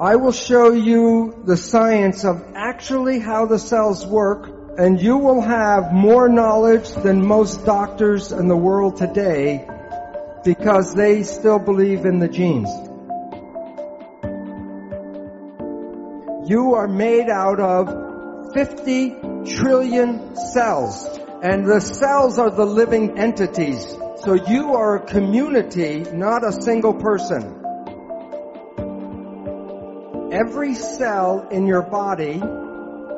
I will show you the science of actually how the cells work and you will have more knowledge than most doctors in the world today because they still believe in the genes. You are made out of 50 trillion cells and the cells are the living entities. So you are a community, not a single person. Every cell in your body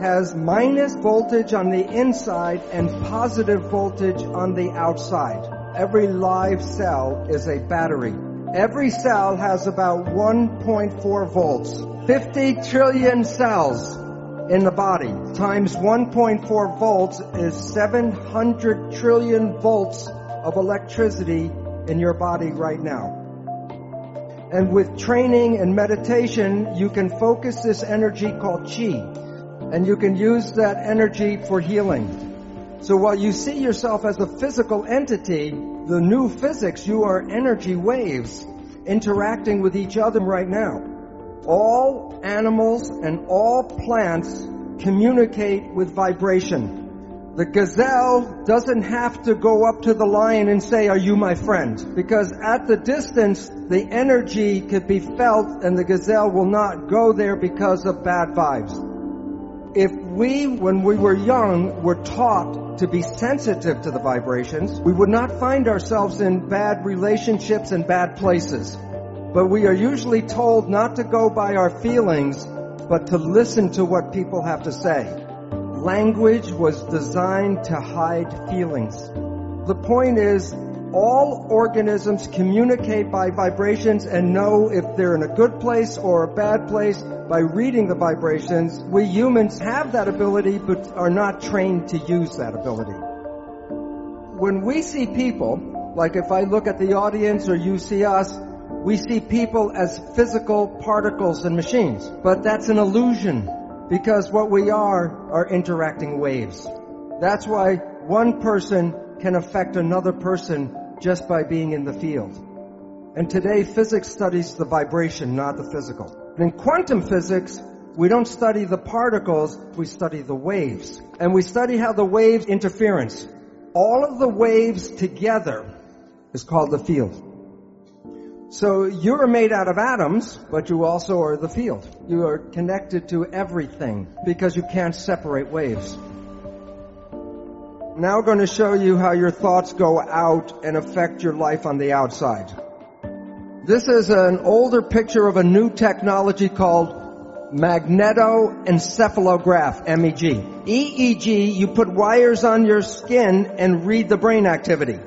has minus voltage on the inside and positive voltage on the outside. Every live cell is a battery. Every cell has about 1.4 volts. 50 trillion cells in the body times 1.4 volts is 700 trillion volts of electricity in your body right now. And with training and meditation, you can focus this energy called chi. And you can use that energy for healing. So while you see yourself as a physical entity, the new physics, you are energy waves interacting with each other right now. All animals and all plants communicate with vibration. The gazelle doesn't have to go up to the lion and say, are you my friend? Because at the distance, the energy could be felt and the gazelle will not go there because of bad vibes. If we, when we were young, were taught to be sensitive to the vibrations, we would not find ourselves in bad relationships and bad places. But we are usually told not to go by our feelings, but to listen to what people have to say language was designed to hide feelings. The point is, all organisms communicate by vibrations and know if they're in a good place or a bad place by reading the vibrations. We humans have that ability but are not trained to use that ability. When we see people, like if I look at the audience or you see us, we see people as physical particles and machines. But that's an illusion because what we are are interacting waves. That's why one person can affect another person just by being in the field. And today physics studies the vibration, not the physical. In quantum physics, we don't study the particles, we study the waves. And we study how the waves interference. All of the waves together is called the field. So you're made out of atoms, but you also are the field. You are connected to everything because you can't separate waves. Now I'm going to show you how your thoughts go out and affect your life on the outside. This is an older picture of a new technology called magnetoencephalograph, MEG. EEG, you put wires on your skin and read the brain activity.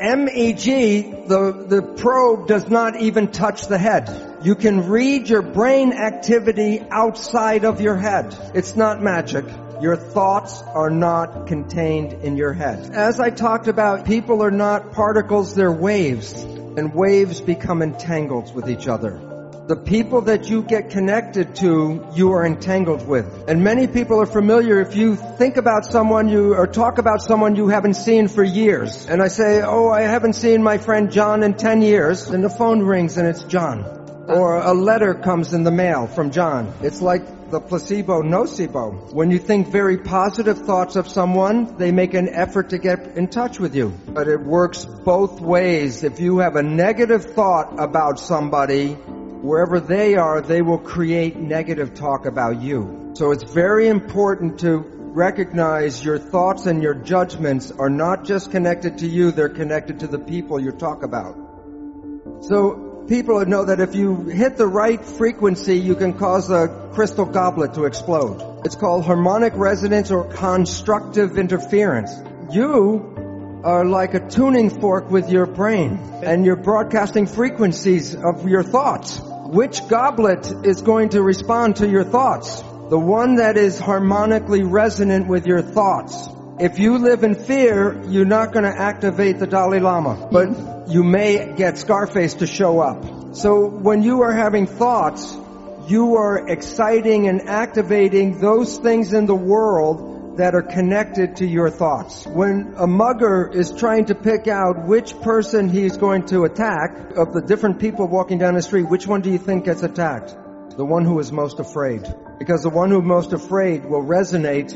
MEG, the, the probe does not even touch the head. You can read your brain activity outside of your head. It's not magic. Your thoughts are not contained in your head. As I talked about, people are not particles, they're waves. And waves become entangled with each other. The people that you get connected to, you are entangled with. And many people are familiar if you think about someone you, or talk about someone you haven't seen for years. And I say, oh, I haven't seen my friend John in 10 years. And the phone rings and it's John. Or a letter comes in the mail from John. It's like the placebo nocebo. When you think very positive thoughts of someone, they make an effort to get in touch with you. But it works both ways. If you have a negative thought about somebody, wherever they are, they will create negative talk about you. So it's very important to recognize your thoughts and your judgments are not just connected to you, they're connected to the people you talk about. So people know that if you hit the right frequency, you can cause a crystal goblet to explode. It's called harmonic resonance or constructive interference. You are like a tuning fork with your brain and you're broadcasting frequencies of your thoughts. Which goblet is going to respond to your thoughts? The one that is harmonically resonant with your thoughts. If you live in fear, you're not going to activate the Dalai Lama, but you may get Scarface to show up. So when you are having thoughts, you are exciting and activating those things in the world that are connected to your thoughts. When a mugger is trying to pick out which person he's going to attack, of the different people walking down the street, which one do you think gets attacked? The one who is most afraid. Because the one who is most afraid will resonate,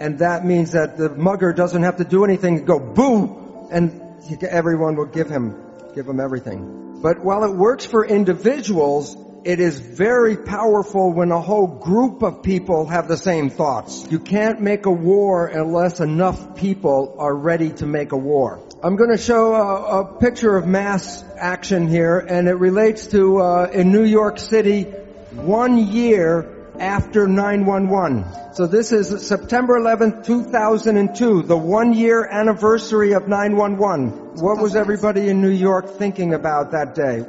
and that means that the mugger doesn't have to do anything, go boo, and everyone will give him, give him everything. But while it works for individuals, it is very powerful when a whole group of people have the same thoughts. You can't make a war unless enough people are ready to make a war. I'm going to show a, a picture of mass action here, and it relates to uh, in New York City, one year after 911. So this is September 11th, 2002, the one year anniversary of 911. What was everybody in New York thinking about that day?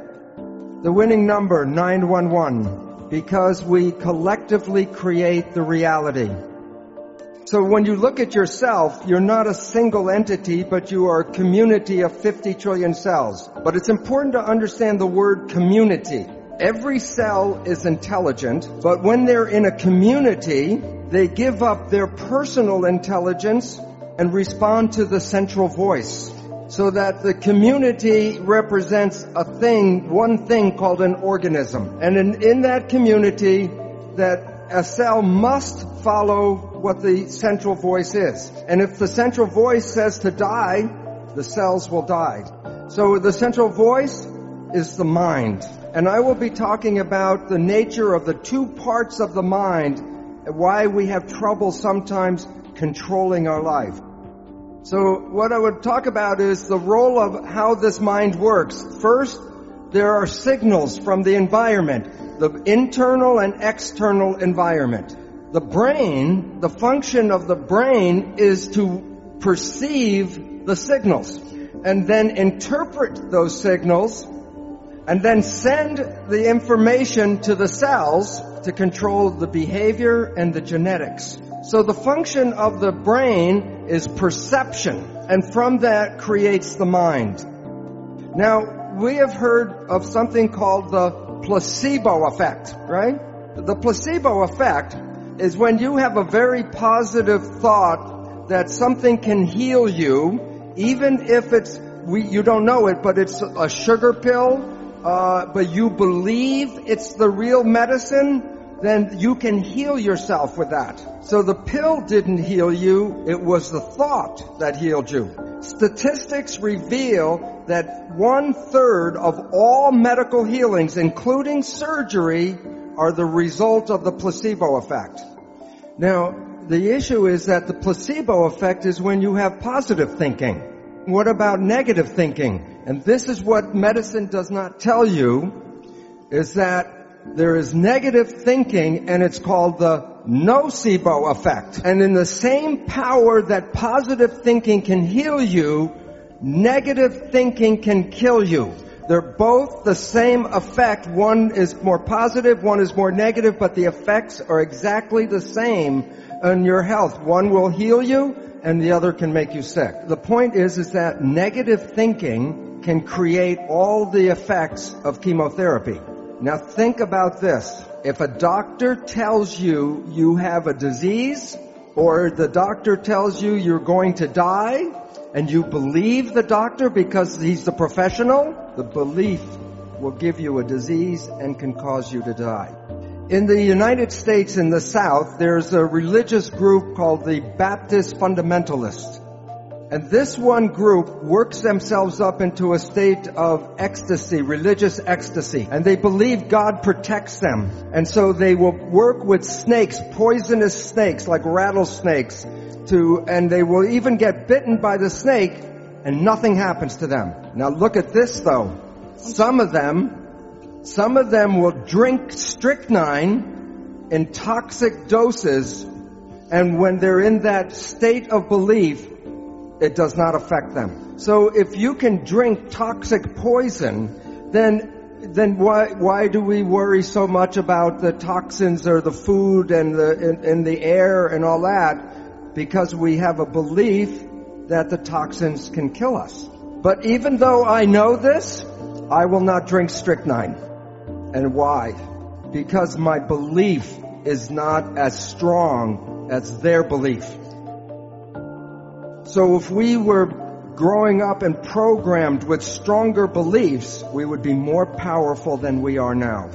The winning number, 911, because we collectively create the reality. So when you look at yourself, you're not a single entity, but you are a community of 50 trillion cells. But it's important to understand the word community. Every cell is intelligent, but when they're in a community, they give up their personal intelligence and respond to the central voice so that the community represents a thing, one thing called an organism. And in, in that community, that a cell must follow what the central voice is. And if the central voice says to die, the cells will die. So the central voice is the mind. And I will be talking about the nature of the two parts of the mind why we have trouble sometimes controlling our life. So what I would talk about is the role of how this mind works. First, there are signals from the environment, the internal and external environment. The brain, the function of the brain is to perceive the signals and then interpret those signals and then send the information to the cells to control the behavior and the genetics. So the function of the brain is perception, and from that creates the mind. Now, we have heard of something called the placebo effect, right? The placebo effect is when you have a very positive thought that something can heal you, even if it's, we, you don't know it, but it's a sugar pill, uh, but you believe it's the real medicine, then you can heal yourself with that. So the pill didn't heal you, it was the thought that healed you. Statistics reveal that one third of all medical healings, including surgery, are the result of the placebo effect. Now, the issue is that the placebo effect is when you have positive thinking. What about negative thinking? And this is what medicine does not tell you, is that there is negative thinking and it's called the nocebo effect. And in the same power that positive thinking can heal you, negative thinking can kill you. They're both the same effect. One is more positive, one is more negative, but the effects are exactly the same on your health. One will heal you and the other can make you sick. The point is, is that negative thinking can create all the effects of chemotherapy. Now think about this. If a doctor tells you you have a disease, or the doctor tells you you're going to die, and you believe the doctor because he's the professional, the belief will give you a disease and can cause you to die. In the United States in the South, there's a religious group called the Baptist Fundamentalists. And this one group works themselves up into a state of ecstasy, religious ecstasy. And they believe God protects them. And so they will work with snakes, poisonous snakes like rattlesnakes to, and they will even get bitten by the snake and nothing happens to them. Now look at this though. Some of them, some of them will drink strychnine in toxic doses and when they're in that state of belief, it does not affect them. So if you can drink toxic poison, then then why why do we worry so much about the toxins or the food and the in, in the air and all that? Because we have a belief that the toxins can kill us. But even though I know this, I will not drink strychnine. And why? Because my belief is not as strong as their belief. So if we were growing up and programmed with stronger beliefs, we would be more powerful than we are now.